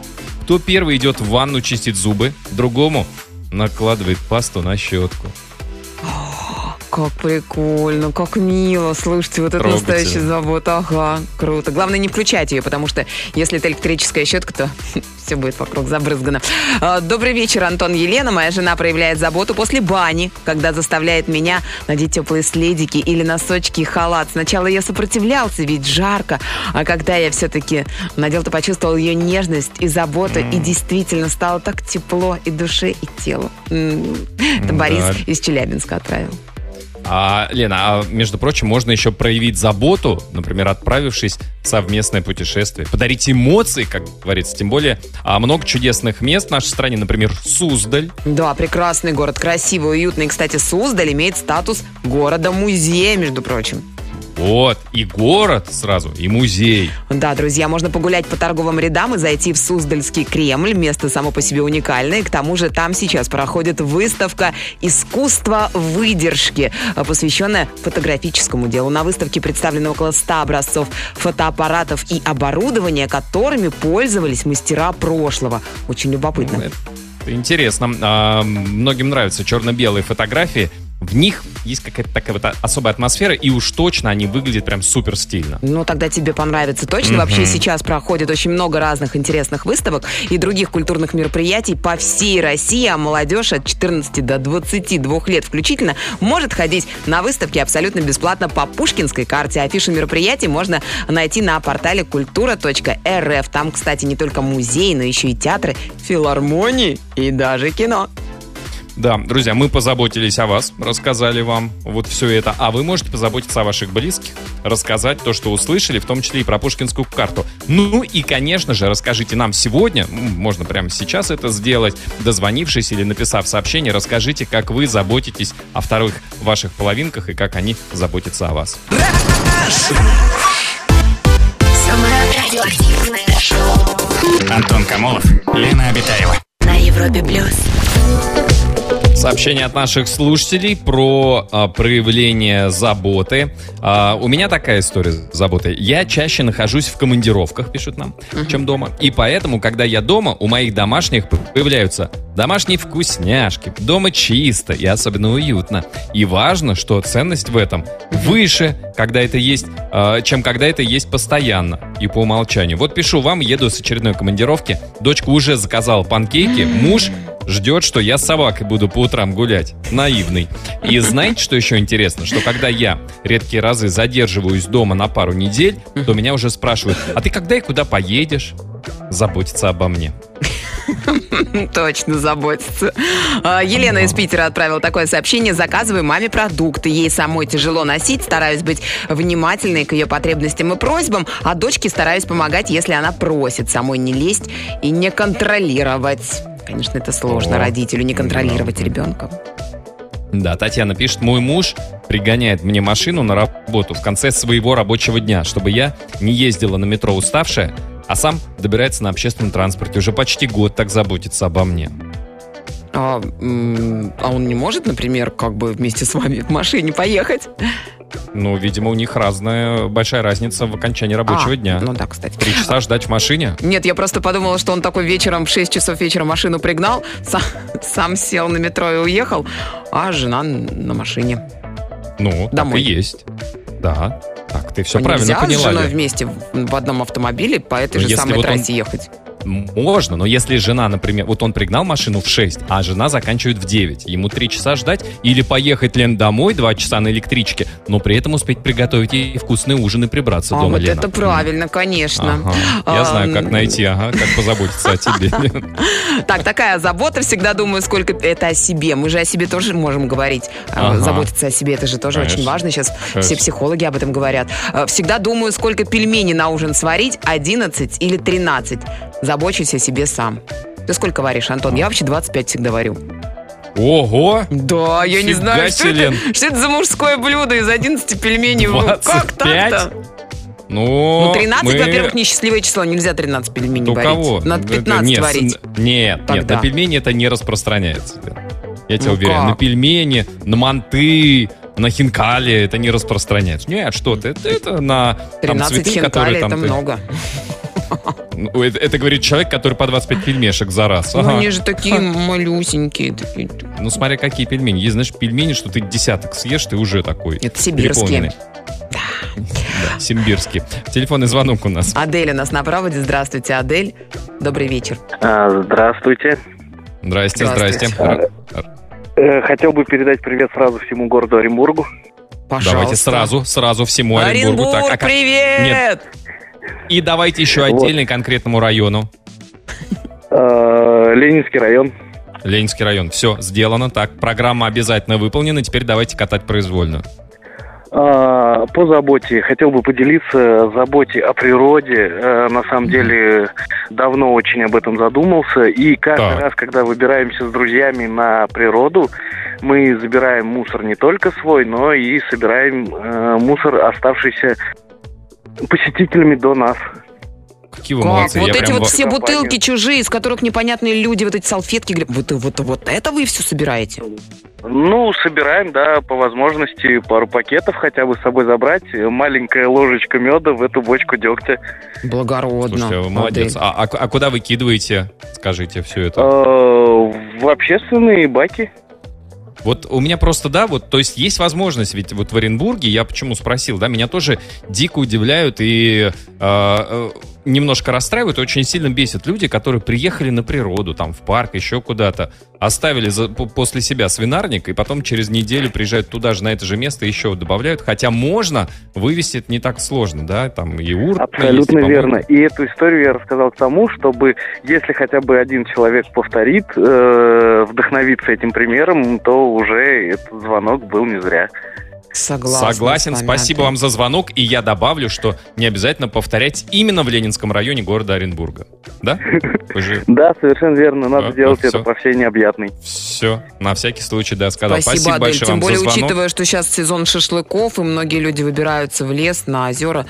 [SPEAKER 3] кто первый идет в ванну чистить зубы, другому накладывает пасту на щетку.
[SPEAKER 4] Как прикольно, как мило. Слушайте, вот это настоящая забота. Ага, круто. Главное не включать ее, потому что если это электрическая щетка, то все будет вокруг забрызгано. А, добрый вечер, Антон Елена. Моя жена проявляет заботу после бани, когда заставляет меня надеть теплые следики или носочки и халат. Сначала я сопротивлялся, ведь жарко, а когда я все-таки надел, то почувствовал ее нежность и заботу, и действительно стало так тепло и душе, и телу. Это Борис из Челябинска отправил.
[SPEAKER 3] А, Лена, а между прочим, можно еще проявить заботу, например, отправившись в совместное путешествие. Подарить эмоции, как говорится. Тем более, а, много чудесных мест в нашей стране, например, Суздаль.
[SPEAKER 4] Да, прекрасный город, красивый, уютный. Кстати, Суздаль имеет статус города-музея, между прочим.
[SPEAKER 3] Вот, и город сразу, и музей.
[SPEAKER 4] Да, друзья, можно погулять по торговым рядам и зайти в Суздальский Кремль. Место само по себе уникальное. К тому же там сейчас проходит выставка «Искусство выдержки», посвященная фотографическому делу. На выставке представлены около 100 образцов фотоаппаратов и оборудования, которыми пользовались мастера прошлого. Очень любопытно.
[SPEAKER 3] Это интересно. А, многим нравятся черно-белые фотографии в них есть какая-то такая вот особая атмосфера, и уж точно они выглядят прям супер стильно.
[SPEAKER 4] Ну, тогда тебе понравится точно. Mm-hmm. Вообще сейчас проходит очень много разных интересных выставок и других культурных мероприятий по всей России, а молодежь от 14 до 22 лет включительно может ходить на выставки абсолютно бесплатно по Пушкинской карте. Афишу мероприятий можно найти на портале культура.рф. Там, кстати, не только музей, но еще и театры, филармонии и даже кино.
[SPEAKER 3] Да, друзья, мы позаботились о вас, рассказали вам вот все это. А вы можете позаботиться о ваших близких, рассказать то, что услышали, в том числе и про Пушкинскую карту. Ну и, конечно же, расскажите нам сегодня, можно прямо сейчас это сделать, дозвонившись или написав сообщение, расскажите, как вы заботитесь о вторых ваших половинках и как они заботятся о вас.
[SPEAKER 1] Антон Камолов, Лена Обитаева.
[SPEAKER 2] На Европе Плюс.
[SPEAKER 3] Сообщение от наших слушателей про а, проявление заботы. А, у меня такая история заботы. Я чаще нахожусь в командировках, пишут нам, uh-huh. чем дома. И поэтому, когда я дома, у моих домашних появляются домашние вкусняшки. Дома чисто и особенно уютно. И важно, что ценность в этом выше, когда это есть, а, чем когда это есть постоянно и по умолчанию. Вот пишу вам, еду с очередной командировки. Дочка уже заказала панкейки, муж ждет, что я с собакой буду по утрам гулять. Наивный. И знаете, что еще интересно? Что когда я редкие разы задерживаюсь дома на пару недель, то меня уже спрашивают, а ты когда и куда поедешь? Заботиться обо мне.
[SPEAKER 4] Точно заботится. А, Елена из Питера отправила такое сообщение. Заказываю маме продукты. Ей самой тяжело носить. Стараюсь быть внимательной к ее потребностям и просьбам. А дочке стараюсь помогать, если она просит. Самой не лезть и не контролировать. Конечно, это сложно О, родителю не контролировать да. ребенка.
[SPEAKER 3] Да, Татьяна пишет, мой муж пригоняет мне машину на работу в конце своего рабочего дня, чтобы я не ездила на метро уставшая, а сам добирается на общественном транспорте. Уже почти год так заботится обо мне.
[SPEAKER 4] А, а он не может, например, как бы вместе с вами в машине поехать?
[SPEAKER 3] Ну, видимо, у них разная, большая разница в окончании рабочего а, дня.
[SPEAKER 4] Ну да, кстати.
[SPEAKER 3] Три часа ждать в машине?
[SPEAKER 4] Нет, я просто подумала, что он такой вечером в 6 часов вечера машину пригнал, сам, сам сел на метро и уехал, а жена на машине.
[SPEAKER 3] Ну, Домой. так и есть. Да. Так, ты все
[SPEAKER 4] а
[SPEAKER 3] правильно
[SPEAKER 4] нельзя
[SPEAKER 3] поняла.
[SPEAKER 4] с женой вместе в, одном автомобиле по этой Но ну, же самой трассе он... ехать?
[SPEAKER 3] Можно, но если жена, например, вот он пригнал машину в 6, а жена заканчивает в 9, ему 3 часа ждать или поехать, Лен, домой 2 часа на электричке, но при этом успеть приготовить ей вкусный ужин и прибраться
[SPEAKER 4] а,
[SPEAKER 3] дома,
[SPEAKER 4] вот
[SPEAKER 3] Лена.
[SPEAKER 4] это правильно, конечно.
[SPEAKER 3] Ага. Я знаю, как найти, ага, как позаботиться о тебе.
[SPEAKER 4] Так, такая забота, всегда думаю, сколько это о себе. Мы же о себе тоже можем говорить. Заботиться о себе, это же тоже очень важно. Сейчас все психологи об этом говорят. Всегда думаю, сколько пельменей на ужин сварить, 11 или 13. Забочусь о себе сам. Ты сколько варишь, Антон? Я вообще 25 всегда варю.
[SPEAKER 3] Ого!
[SPEAKER 4] Да, я не знаю, что это, что это за мужское блюдо из 11 пельменей.
[SPEAKER 3] 25? Как так-то?
[SPEAKER 4] Ну, ну 13, мы... во-первых, несчастливое число. Нельзя 13 пельменей
[SPEAKER 3] У
[SPEAKER 4] варить.
[SPEAKER 3] кого?
[SPEAKER 4] Надо 15
[SPEAKER 3] нет,
[SPEAKER 4] варить.
[SPEAKER 3] Нет, Тогда. нет, на пельмени это не распространяется. Я тебя
[SPEAKER 4] ну
[SPEAKER 3] уверяю.
[SPEAKER 4] Как?
[SPEAKER 3] На пельмени, на манты, на хинкали это не распространяется. Нет, что ты, это, это на
[SPEAKER 4] 13
[SPEAKER 3] там, цветы,
[SPEAKER 4] хинкали
[SPEAKER 3] которые там...
[SPEAKER 4] это
[SPEAKER 3] ты-
[SPEAKER 4] много.
[SPEAKER 3] Ну, это, это говорит человек, который по 25 пельмешек за раз.
[SPEAKER 4] Ну,
[SPEAKER 3] Ага.
[SPEAKER 4] они же такие малюсенькие. такие.
[SPEAKER 3] Ну, смотря какие пельмени. Есть, знаешь, пельмени, что ты десяток съешь, ты уже такой
[SPEAKER 4] Это сибирские.
[SPEAKER 3] переполненный. Да, симбирский. Телефонный звонок у нас.
[SPEAKER 4] Адель у нас на проводе. Здравствуйте, Адель. Добрый вечер.
[SPEAKER 8] А, Здравствуйте.
[SPEAKER 3] Здрасте, здрасте.
[SPEAKER 8] Э, Хотел бы передать привет сразу всему городу Оренбургу.
[SPEAKER 4] Пожалуйста.
[SPEAKER 3] Давайте сразу, сразу всему Оренбургу.
[SPEAKER 4] Оренбург,
[SPEAKER 3] Так, а как-
[SPEAKER 4] привет!
[SPEAKER 3] Нет. И давайте еще отдельно конкретному району.
[SPEAKER 8] Э, Ленинский район.
[SPEAKER 3] Ленинский район. Все, сделано. Так, программа обязательно выполнена. Теперь давайте катать произвольно.
[SPEAKER 8] А, По заботе хотел бы поделиться заботе о природе. Э, На самом деле давно очень об этом задумался. И каждый
[SPEAKER 3] Так.
[SPEAKER 8] раз, когда выбираемся с друзьями на природу, мы забираем мусор не только свой, но и собираем э, мусор, оставшийся посетителями до нас.
[SPEAKER 3] Какие вы
[SPEAKER 4] Как?
[SPEAKER 3] молодцы.
[SPEAKER 4] Вот
[SPEAKER 3] Я
[SPEAKER 4] эти вот
[SPEAKER 3] во-
[SPEAKER 4] все бутылки чужие, из которых непонятные люди, вот эти салфетки. говорят, Вот, вот, вот это вы все собираете?
[SPEAKER 8] Ну, собираем, да, по возможности пару пакетов хотя бы с собой забрать. Маленькая ложечка меда в эту бочку дегтя.
[SPEAKER 4] Благородно.
[SPEAKER 3] Слушайте, вы молодец. А, а- а куда вы кидываете, скажите, все это?
[SPEAKER 8] Э, В общественные баки.
[SPEAKER 3] Вот у меня просто, да, вот, то есть есть возможность, ведь вот в Оренбурге, я почему спросил, да, меня тоже дико удивляют и э, э, немножко расстраивают, очень сильно бесят люди, которые приехали на природу, там, в парк, еще куда-то, оставили за- по- после себя свинарник, и потом через неделю приезжают туда же, на это же место, еще добавляют, хотя можно вывести это не так сложно, да, там и есть, и
[SPEAKER 8] Абсолютно
[SPEAKER 3] помойки.
[SPEAKER 8] верно. И эту историю я рассказал к тому, чтобы, если хотя бы один человек повторит, э, вдохновиться этим примером, то уже этот звонок был не зря.
[SPEAKER 4] Согласна
[SPEAKER 3] Согласен, спасибо вам за звонок, и я добавлю, что не обязательно повторять именно в Ленинском районе города Оренбурга. Да? Же
[SPEAKER 8] Да, совершенно верно. Надо
[SPEAKER 3] А,
[SPEAKER 8] делать
[SPEAKER 3] а,
[SPEAKER 8] это всей необъятной.
[SPEAKER 3] все, на всякий случай, да, сказал.
[SPEAKER 4] Спасибо, Адель.
[SPEAKER 3] большое
[SPEAKER 4] Тем
[SPEAKER 3] вам
[SPEAKER 4] более,
[SPEAKER 3] за звонок.
[SPEAKER 4] учитывая, что сейчас сезон шашлыков, и многие люди выбираются в лес, на озера.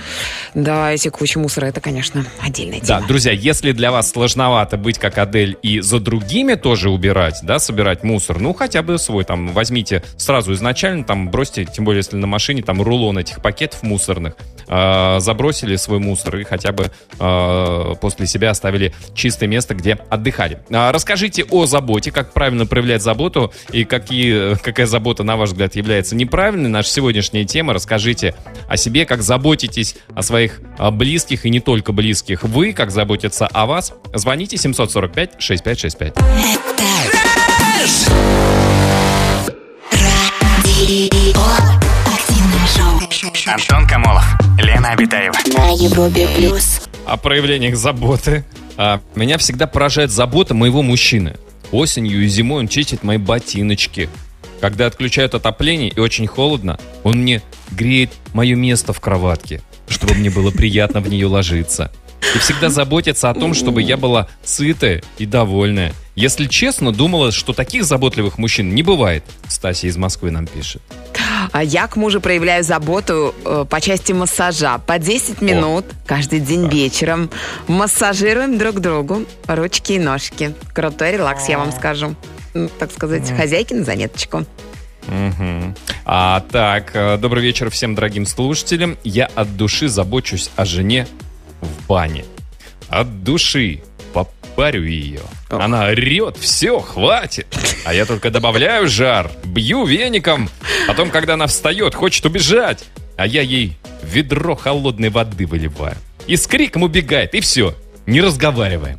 [SPEAKER 4] Да, эти кучи мусора, это, конечно, отдельная
[SPEAKER 3] Да,
[SPEAKER 4] тема.
[SPEAKER 3] друзья, если для вас сложновато быть как Адель и за другими тоже убирать, да, собирать мусор, ну, хотя бы свой, там, возьмите сразу изначально, там, бросьте, тем более, если на машине, там, рулон этих пакетов мусорных, э, забросили свой мусор и хотя бы э, после себя оставили чистое место, где отдыхали. А, расскажите о заботе, как правильно проявлять заботу и какие, какая забота, на ваш взгляд, является неправильной. Наша сегодняшняя тема. Расскажите о себе, как заботитесь о своих близких и не только близких. Вы, как заботятся о вас. Звоните 745-6565.
[SPEAKER 2] Радио.
[SPEAKER 1] Антон Камолов, Лена Обитаева.
[SPEAKER 2] На Европе плюс.
[SPEAKER 3] О проявлениях заботы. А, Меня всегда поражает забота моего мужчины. Осенью и зимой он чистит мои ботиночки. Когда отключают отопление и очень холодно, он мне греет мое место в кроватке, чтобы мне было приятно в нее ложиться. И всегда заботится о том, чтобы я была сытая и довольная. Если честно, думала, что таких заботливых мужчин не бывает. Стасия из Москвы нам пишет.
[SPEAKER 4] А я к мужу проявляю заботу э, по части массажа. По 10 минут каждый день вечером массажируем друг другу ручки и ножки. Крутой релакс, я вам скажу. Ну, Так сказать, хозяйки на заметочку.
[SPEAKER 3] Мгм. А, так, э, добрый вечер всем дорогим слушателям. Я от души забочусь о жене в бане. От души попарю ее. Она орет, все, хватит. А я только добавляю жар, бью веником. Потом, когда она встает, хочет убежать. А я ей ведро холодной воды выливаю. И с криком убегает, и все. Не разговариваем.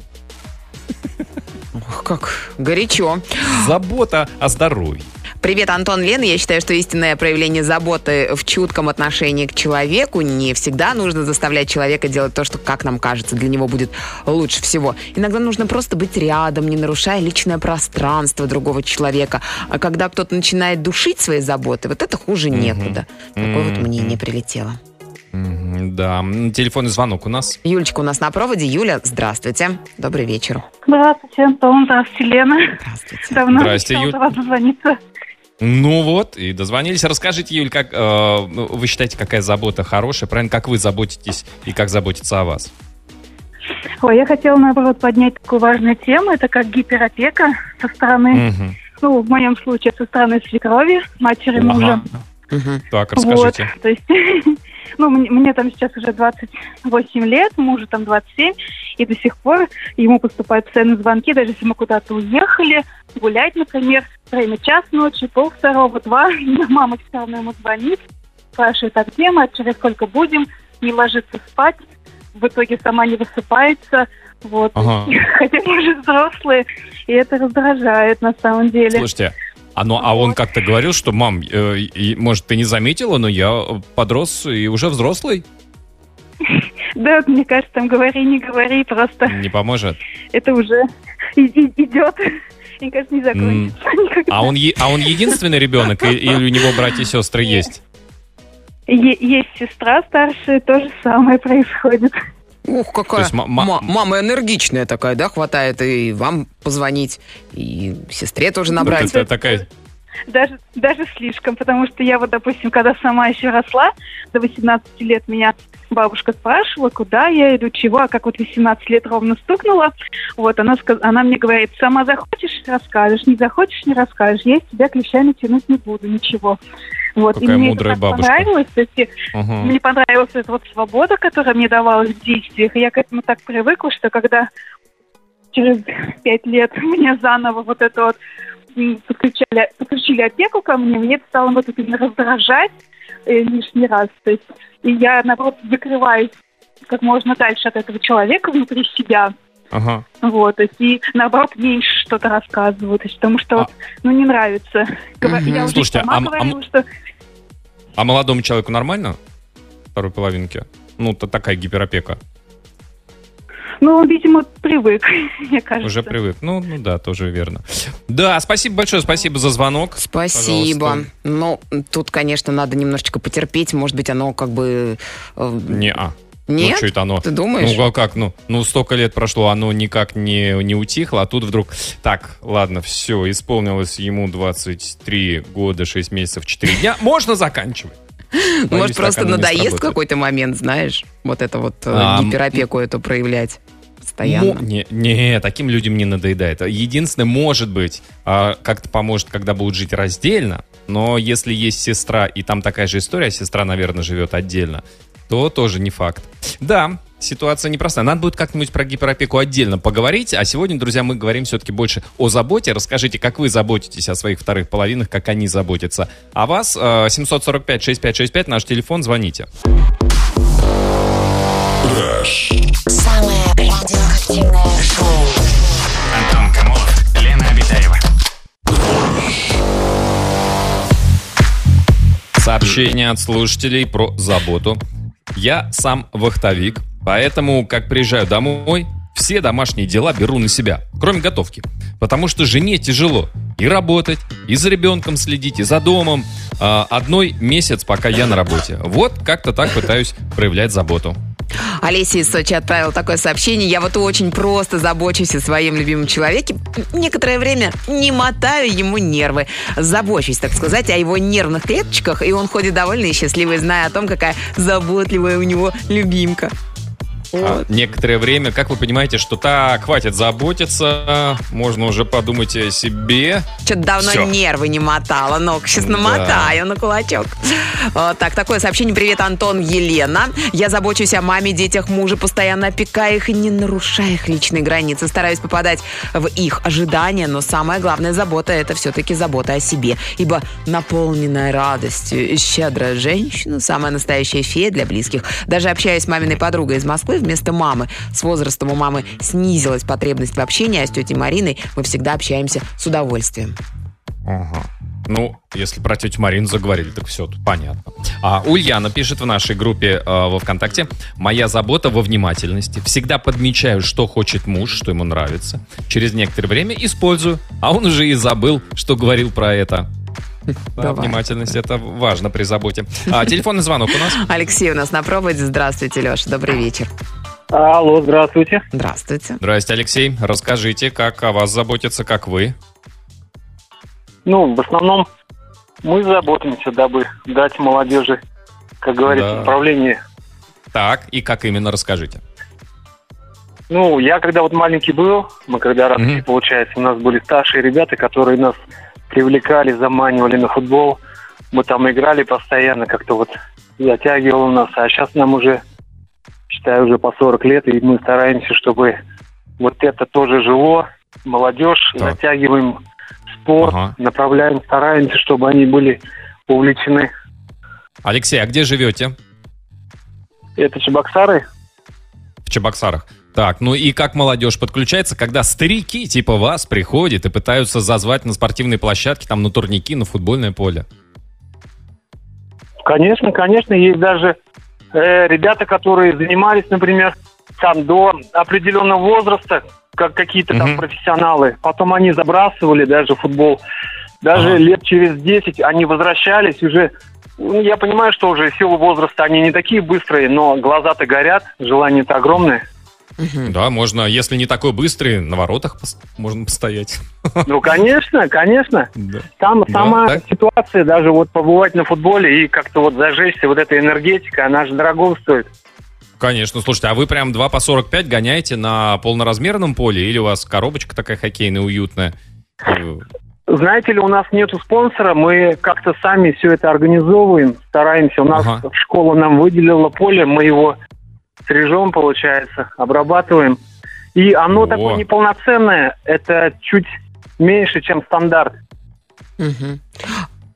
[SPEAKER 4] Ох, как горячо.
[SPEAKER 3] Забота о здоровье.
[SPEAKER 4] Привет, Антон Лена. Я считаю, что истинное проявление заботы в чутком отношении к человеку не всегда нужно заставлять человека делать то, что, как нам кажется, для него будет лучше всего. Иногда нужно просто быть рядом, не нарушая личное пространство другого человека. А когда кто-то начинает душить свои заботы, вот это хуже некуда. Такое вот мнение прилетело.
[SPEAKER 3] Да, телефонный звонок у нас.
[SPEAKER 4] Юлечка у нас на проводе. Юля, здравствуйте. Добрый вечер.
[SPEAKER 9] Здравствуйте, Антон. Здравствуйте, Лена.
[SPEAKER 4] Здравствуйте.
[SPEAKER 9] Давно
[SPEAKER 3] Здрасте,
[SPEAKER 9] до вас дозвониться.
[SPEAKER 3] Ну вот, и дозвонились. Расскажите, Юль, как э, ну, вы считаете, какая забота хорошая? Правильно, как вы заботитесь и как заботиться о вас?
[SPEAKER 9] Ой, я хотела, наоборот, поднять такую важную тему. Это как гиперопека со стороны,
[SPEAKER 3] Мгм.
[SPEAKER 9] ну, в моем случае, со стороны свекрови, матери мужа.
[SPEAKER 3] Ага.
[SPEAKER 4] Мгм.
[SPEAKER 3] Так, расскажите.
[SPEAKER 9] Вот, то есть, ну, мне, мне там сейчас уже 28 лет, мужу там 27, и до сих пор ему поступают постоянно звонки, даже если мы куда-то уехали, гулять, например, время час ночи, пол второго, два, мама все равно ему звонит, спрашивает, а где мы, а через сколько будем, не ложится спать, в итоге сама не высыпается, вот.
[SPEAKER 3] Ага.
[SPEAKER 9] Хотя мы уже взрослые, и это раздражает на самом деле.
[SPEAKER 3] Слушайте, а, ну, а он как-то говорил, что, мам, э, и, может, ты не заметила, но я подрос и уже взрослый?
[SPEAKER 9] Да, мне кажется, там говори, не говори, просто
[SPEAKER 3] Не поможет?
[SPEAKER 9] это уже идет. Мне кажется, не закончится.
[SPEAKER 3] А он, а он единственный ребенок или у него братья и сестры есть?
[SPEAKER 9] Есть сестра старшая, то же самое происходит.
[SPEAKER 4] Ух, какая
[SPEAKER 3] есть ма- ма-
[SPEAKER 4] ма- мама энергичная такая, да, хватает и вам позвонить, и сестре тоже набрать.
[SPEAKER 3] Это такая...
[SPEAKER 9] Даже, даже слишком, потому что я вот, допустим, когда сама еще росла, до 18 лет меня бабушка спрашивала, куда я иду, чего, а как вот 18 лет ровно стукнула, вот, она, она мне говорит, сама захочешь, расскажешь, не захочешь, не расскажешь, я из тебя клещами тянуть не буду, ничего. Вот,
[SPEAKER 3] Какая
[SPEAKER 9] мне
[SPEAKER 3] мудрая
[SPEAKER 9] это
[SPEAKER 3] бабушка.
[SPEAKER 9] понравилось, то есть
[SPEAKER 3] Ага.
[SPEAKER 9] Мне понравилась эта вот свобода, которая мне давалась в действиях. И я к этому так привыкла, что когда через пять лет мне заново вот это вот подключали, подключили опеку ко мне, мне это стало вот это раздражать э, лишний раз. То есть и я, наоборот, закрываюсь как можно дальше от этого человека внутри себя.
[SPEAKER 3] Ага.
[SPEAKER 9] Вот, то есть и наоборот меньше что-то рассказываю, то есть потому что
[SPEAKER 3] А-
[SPEAKER 9] вот, ну не нравится. Говор-
[SPEAKER 4] Мгм.
[SPEAKER 9] Я уже
[SPEAKER 3] Слушайте,
[SPEAKER 9] сама
[SPEAKER 3] а а
[SPEAKER 9] говорила, что
[SPEAKER 3] А молодому человеку нормально? Второй половинке? Ну, то такая гиперопека.
[SPEAKER 9] Ну он, видимо, привык, мне кажется.
[SPEAKER 3] Уже привык. Ну, ну да, тоже верно. Да, спасибо большое, спасибо за звонок.
[SPEAKER 4] Спасибо.
[SPEAKER 3] Пожалуйста.
[SPEAKER 4] Ну, тут, конечно, надо немножечко потерпеть. Может быть, оно как бы... э,
[SPEAKER 3] Не-а.
[SPEAKER 4] Нет?
[SPEAKER 3] Ну, что это оно?
[SPEAKER 4] Ты думаешь?
[SPEAKER 3] Ну, а как? Ну, ну, столько лет прошло, оно никак не, не утихло, а тут вдруг... Так, ладно, все, исполнилось ему 23 года, 6 месяцев, 4 дня. Можно заканчивать.
[SPEAKER 4] Может, просто надоест в какой-то момент, знаешь, вот это вот э, гиперопеку эту проявлять постоянно.
[SPEAKER 3] Не, не, таким людям не надоедает. Единственное, может быть, а, как-то поможет, когда будут жить раздельно, но если есть сестра, и там такая же история, сестра, наверное, живет отдельно, то тоже не факт. Да, ситуация непростая. Надо будет как-нибудь про гиперопеку отдельно поговорить, а сегодня, друзья, мы говорим все-таки больше о заботе. Расскажите, как вы заботитесь о своих вторых половинах, как они заботятся о вас. Э, 745-6565, наш телефон, звоните.
[SPEAKER 2] Самое радиоактивное шоу.
[SPEAKER 1] Антон Камолов, Лена Обитаева.
[SPEAKER 3] Сообщение от слушателей про заботу. Я сам вахтовик, поэтому, как приезжаю домой, все домашние дела беру на себя, кроме готовки. Потому что жене тяжело и работать, и за ребенком следить, и за домом. А, одной месяц, пока я на работе. Вот как-то так пытаюсь проявлять заботу.
[SPEAKER 4] Олеся из Сочи отправила такое сообщение. Я вот очень просто забочусь о своем любимом человеке. Некоторое время не мотаю ему нервы. Забочусь, так сказать, о его нервных клеточках, и он ходит довольный и счастливый, зная о том, какая заботливая у него любимка.
[SPEAKER 3] А некоторое время, как вы понимаете, что так, хватит заботиться, можно уже подумать о себе.
[SPEAKER 4] Что-то давно
[SPEAKER 3] Всё.
[SPEAKER 4] нервы не мотала. Ну-ка, сейчас
[SPEAKER 3] Да.
[SPEAKER 4] намотаю на кулачок. Вот так, такое сообщение. Привет, Антон, Елена. Я забочусь о маме, детях, муже, постоянно опекая их и не нарушая их личные границы. Стараюсь попадать в их ожидания, но самая главная забота – это все-таки забота о себе. Ибо наполненная радостью и щедрая женщина – самая настоящая фея для близких. Даже общаясь с маминой подругой из Москвы, вместо мамы. С возрастом у мамы снизилась потребность в общении, а с тетей Мариной мы всегда общаемся с удовольствием.
[SPEAKER 3] Ага. Ну, если про тетю Марину заговорили, так все, тут понятно. А Ульяна пишет в нашей группе э, во ВКонтакте. Моя забота во внимательности. Всегда подмечаю, что хочет муж, что ему нравится. Через некоторое время использую. А он уже и забыл, что говорил про это. Да, внимательность это важно при заботе. А, телефонный звонок у нас.
[SPEAKER 4] Алексей у нас на проводе. Здравствуйте, Леша. Добрый вечер.
[SPEAKER 10] Алло, здравствуйте.
[SPEAKER 4] Здравствуйте.
[SPEAKER 3] Здравствуйте, Алексей. Расскажите, как о вас заботятся, как вы?
[SPEAKER 10] Ну, в основном мы заботимся, дабы дать молодежи, как говорится,
[SPEAKER 3] Да.
[SPEAKER 10] направление.
[SPEAKER 3] Так, и как именно, расскажите.
[SPEAKER 10] Ну, я когда вот маленький был, мы когда росли,
[SPEAKER 3] Мгм.
[SPEAKER 10] получается, у нас были старшие ребята, которые нас привлекали, заманивали на футбол. Мы там играли постоянно, как-то вот затягивало нас. А сейчас нам уже, считаю, уже по 40 лет, и мы стараемся, чтобы вот это тоже жило. Молодежь,
[SPEAKER 3] Так.
[SPEAKER 10] затягиваем спорт,
[SPEAKER 3] Ага.
[SPEAKER 10] направляем, стараемся, чтобы они были увлечены.
[SPEAKER 3] Алексей, а где живете?
[SPEAKER 10] Это Чебоксары?
[SPEAKER 3] В Чебоксарах. Так, ну и как молодежь подключается, когда старики типа вас приходят и пытаются зазвать на спортивные площадки, там на турники, на футбольное поле?
[SPEAKER 10] Конечно, конечно, есть даже э, ребята, которые занимались, например, там до определенного возраста, как какие-то там
[SPEAKER 3] Мгм.
[SPEAKER 10] профессионалы. Потом они забрасывали даже футбол. Даже
[SPEAKER 3] Ага.
[SPEAKER 10] лет через 10 они возвращались уже. Ну, я понимаю, что уже силу возраста они не такие быстрые, но глаза-то горят, желание-то огромное.
[SPEAKER 3] Да, можно, если не такой быстрый, на воротах пос- можно постоять.
[SPEAKER 10] Ну, конечно, конечно.
[SPEAKER 3] Да.
[SPEAKER 10] Там
[SPEAKER 3] Да,
[SPEAKER 10] сама
[SPEAKER 3] так.
[SPEAKER 10] ситуация, даже вот побывать на футболе и как-то вот зажечься, вот эта энергетика, она же дорого стоит.
[SPEAKER 3] Конечно, слушайте, а вы прям 2 по 45 гоняете на полноразмерном поле или у вас коробочка такая хоккейная, уютная?
[SPEAKER 10] Знаете ли, у нас нету спонсора, мы как-то сами все это организовываем, стараемся. У нас
[SPEAKER 3] Ага.
[SPEAKER 10] школа нам выделила поле, мы его стрижем, получается, обрабатываем. И оно
[SPEAKER 3] О.
[SPEAKER 10] такое неполноценное, это чуть меньше, чем стандарт.
[SPEAKER 4] Мгм.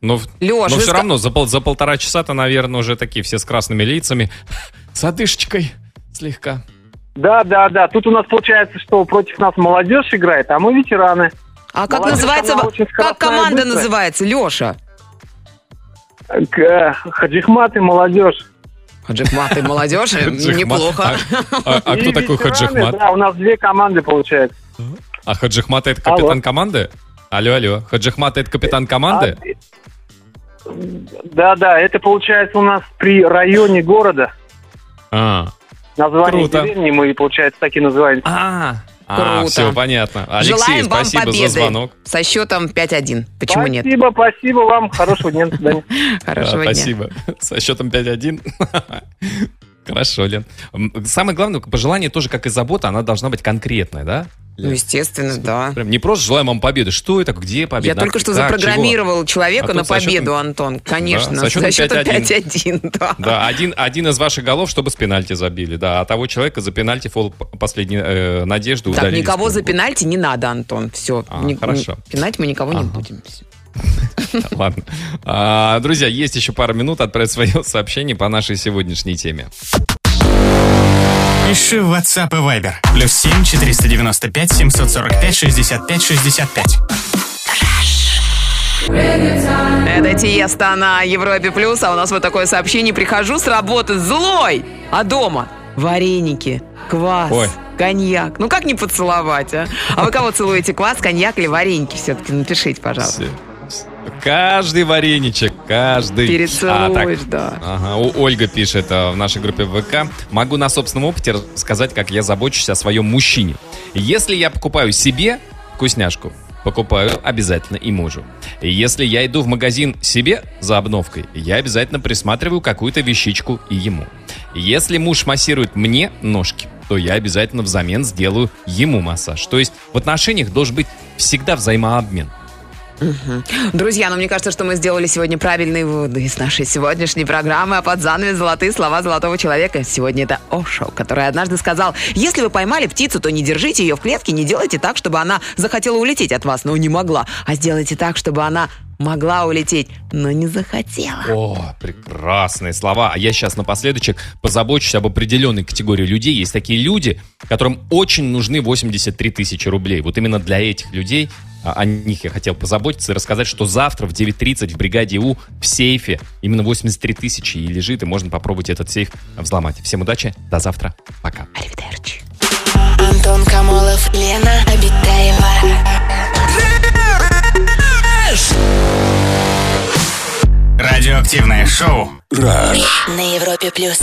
[SPEAKER 3] Но,
[SPEAKER 4] Лёш,
[SPEAKER 3] но все
[SPEAKER 4] ска-
[SPEAKER 3] равно за, пол- за полтора часа-то, наверное, уже такие все с красными лицами, с одышечкой слегка.
[SPEAKER 10] Да, да, да. Тут у нас получается, что против нас молодежь играет, а мы ветераны.
[SPEAKER 4] А как
[SPEAKER 10] Молодежь,
[SPEAKER 4] называется, как команда называется, Леша?
[SPEAKER 10] К- э, Хаджихмат и молодежь.
[SPEAKER 4] Хаджихмат и молодежь, э, неплохо.
[SPEAKER 3] А, а
[SPEAKER 10] И
[SPEAKER 3] кто такой Хаджихмат?
[SPEAKER 10] Да, у нас две команды получается.
[SPEAKER 3] А Хаджихмат это капитан команды? Алло, алло. Хаджихмат это капитан команды?
[SPEAKER 10] Да, да, это получается у нас при районе города.
[SPEAKER 3] А,
[SPEAKER 10] Название деревни мы, получается, так и называем.
[SPEAKER 3] а, а,
[SPEAKER 4] Круто.
[SPEAKER 3] все понятно. Алексей,
[SPEAKER 4] Желаем вам
[SPEAKER 3] спасибо
[SPEAKER 4] победы
[SPEAKER 3] за звонок.
[SPEAKER 4] со счетом 5-1. Почему нет?
[SPEAKER 10] спасибо, спасибо вам. Хорошего дня, до свидания.
[SPEAKER 4] Хорошего дня.
[SPEAKER 3] спасибо. Со счетом 5-1. Хорошо, Лен. Самое главное, пожелание тоже, как и забота, она должна быть конкретная, да?
[SPEAKER 4] Ну, естественно, да.
[SPEAKER 3] Прям не просто желаем вам победы. Что это? Где победа?
[SPEAKER 4] Я только что
[SPEAKER 3] Как?
[SPEAKER 4] запрограммировал
[SPEAKER 3] Чего?
[SPEAKER 4] человека
[SPEAKER 3] А
[SPEAKER 4] на
[SPEAKER 3] со счетом-
[SPEAKER 4] победу, Антон. Конечно,
[SPEAKER 3] счетом
[SPEAKER 4] со счетом
[SPEAKER 3] 5:1.
[SPEAKER 4] 5-1. да.
[SPEAKER 3] Да, один, один из ваших голов, чтобы с пенальти забили. Да, а того человека за пенальти фол последней э, надежды
[SPEAKER 4] Так,
[SPEAKER 3] удалили.
[SPEAKER 4] никого
[SPEAKER 3] с
[SPEAKER 4] за пенальти не надо, Антон. Все.
[SPEAKER 3] А, хорошо.
[SPEAKER 4] Пенальти мы никого не
[SPEAKER 3] Ага.
[SPEAKER 4] будем. Всё.
[SPEAKER 3] Ладно. А, друзья, есть еще пару минут отправить свое сообщение по нашей сегодняшней теме.
[SPEAKER 1] Пиши в WhatsApp и Viber. Плюс 7 495 745 65 65.
[SPEAKER 4] Это Тиеста на Европе Плюс, а у нас вот такое сообщение. Прихожу с работы злой, а дома вареники, квас,
[SPEAKER 3] Ой.
[SPEAKER 4] коньяк. Ну как не поцеловать, а? А вы кого целуете? Квас, коньяк или вареники? Все-таки напишите, пожалуйста.
[SPEAKER 3] Каждый вареничек, каждый.
[SPEAKER 4] Перецелуешь,
[SPEAKER 3] А, так,
[SPEAKER 4] да.
[SPEAKER 3] Ага, у Ольга пишет э, в нашей группе ВК. Могу на собственном опыте рассказать, как я забочусь о своем мужчине. Если я покупаю себе вкусняшку, покупаю обязательно и мужу. Если я иду в магазин себе за обновкой, я обязательно присматриваю какую-то вещичку и ему. Если муж массирует мне ножки, то я обязательно взамен сделаю ему массаж. То есть в отношениях должен быть всегда взаимообмен.
[SPEAKER 4] Друзья, ну мне кажется, что мы сделали сегодня правильные выводы из нашей сегодняшней программы, а под занавес золотые слова золотого человека. Сегодня это Ошо, который однажды сказал, если вы поймали птицу, то не держите ее в клетке, не делайте так, чтобы она захотела улететь от вас, но не могла, а сделайте так, чтобы она могла улететь, но не захотела.
[SPEAKER 3] О, прекрасные слова. А я сейчас напоследочек позабочусь об определенной категории людей. Есть такие люди, которым очень нужны 83 тысячи рублей. Вот именно для этих людей о них я хотел позаботиться и рассказать, что завтра в 9.30 в бригаде У в сейфе именно 83 тысячи и лежит, и можно попробовать этот сейф взломать. Всем удачи, до завтра, пока.
[SPEAKER 4] Аривидерчи.
[SPEAKER 2] Антон Камолов, Лена Обитаева.
[SPEAKER 1] Радиоактивное шоу.
[SPEAKER 2] На Европе плюс.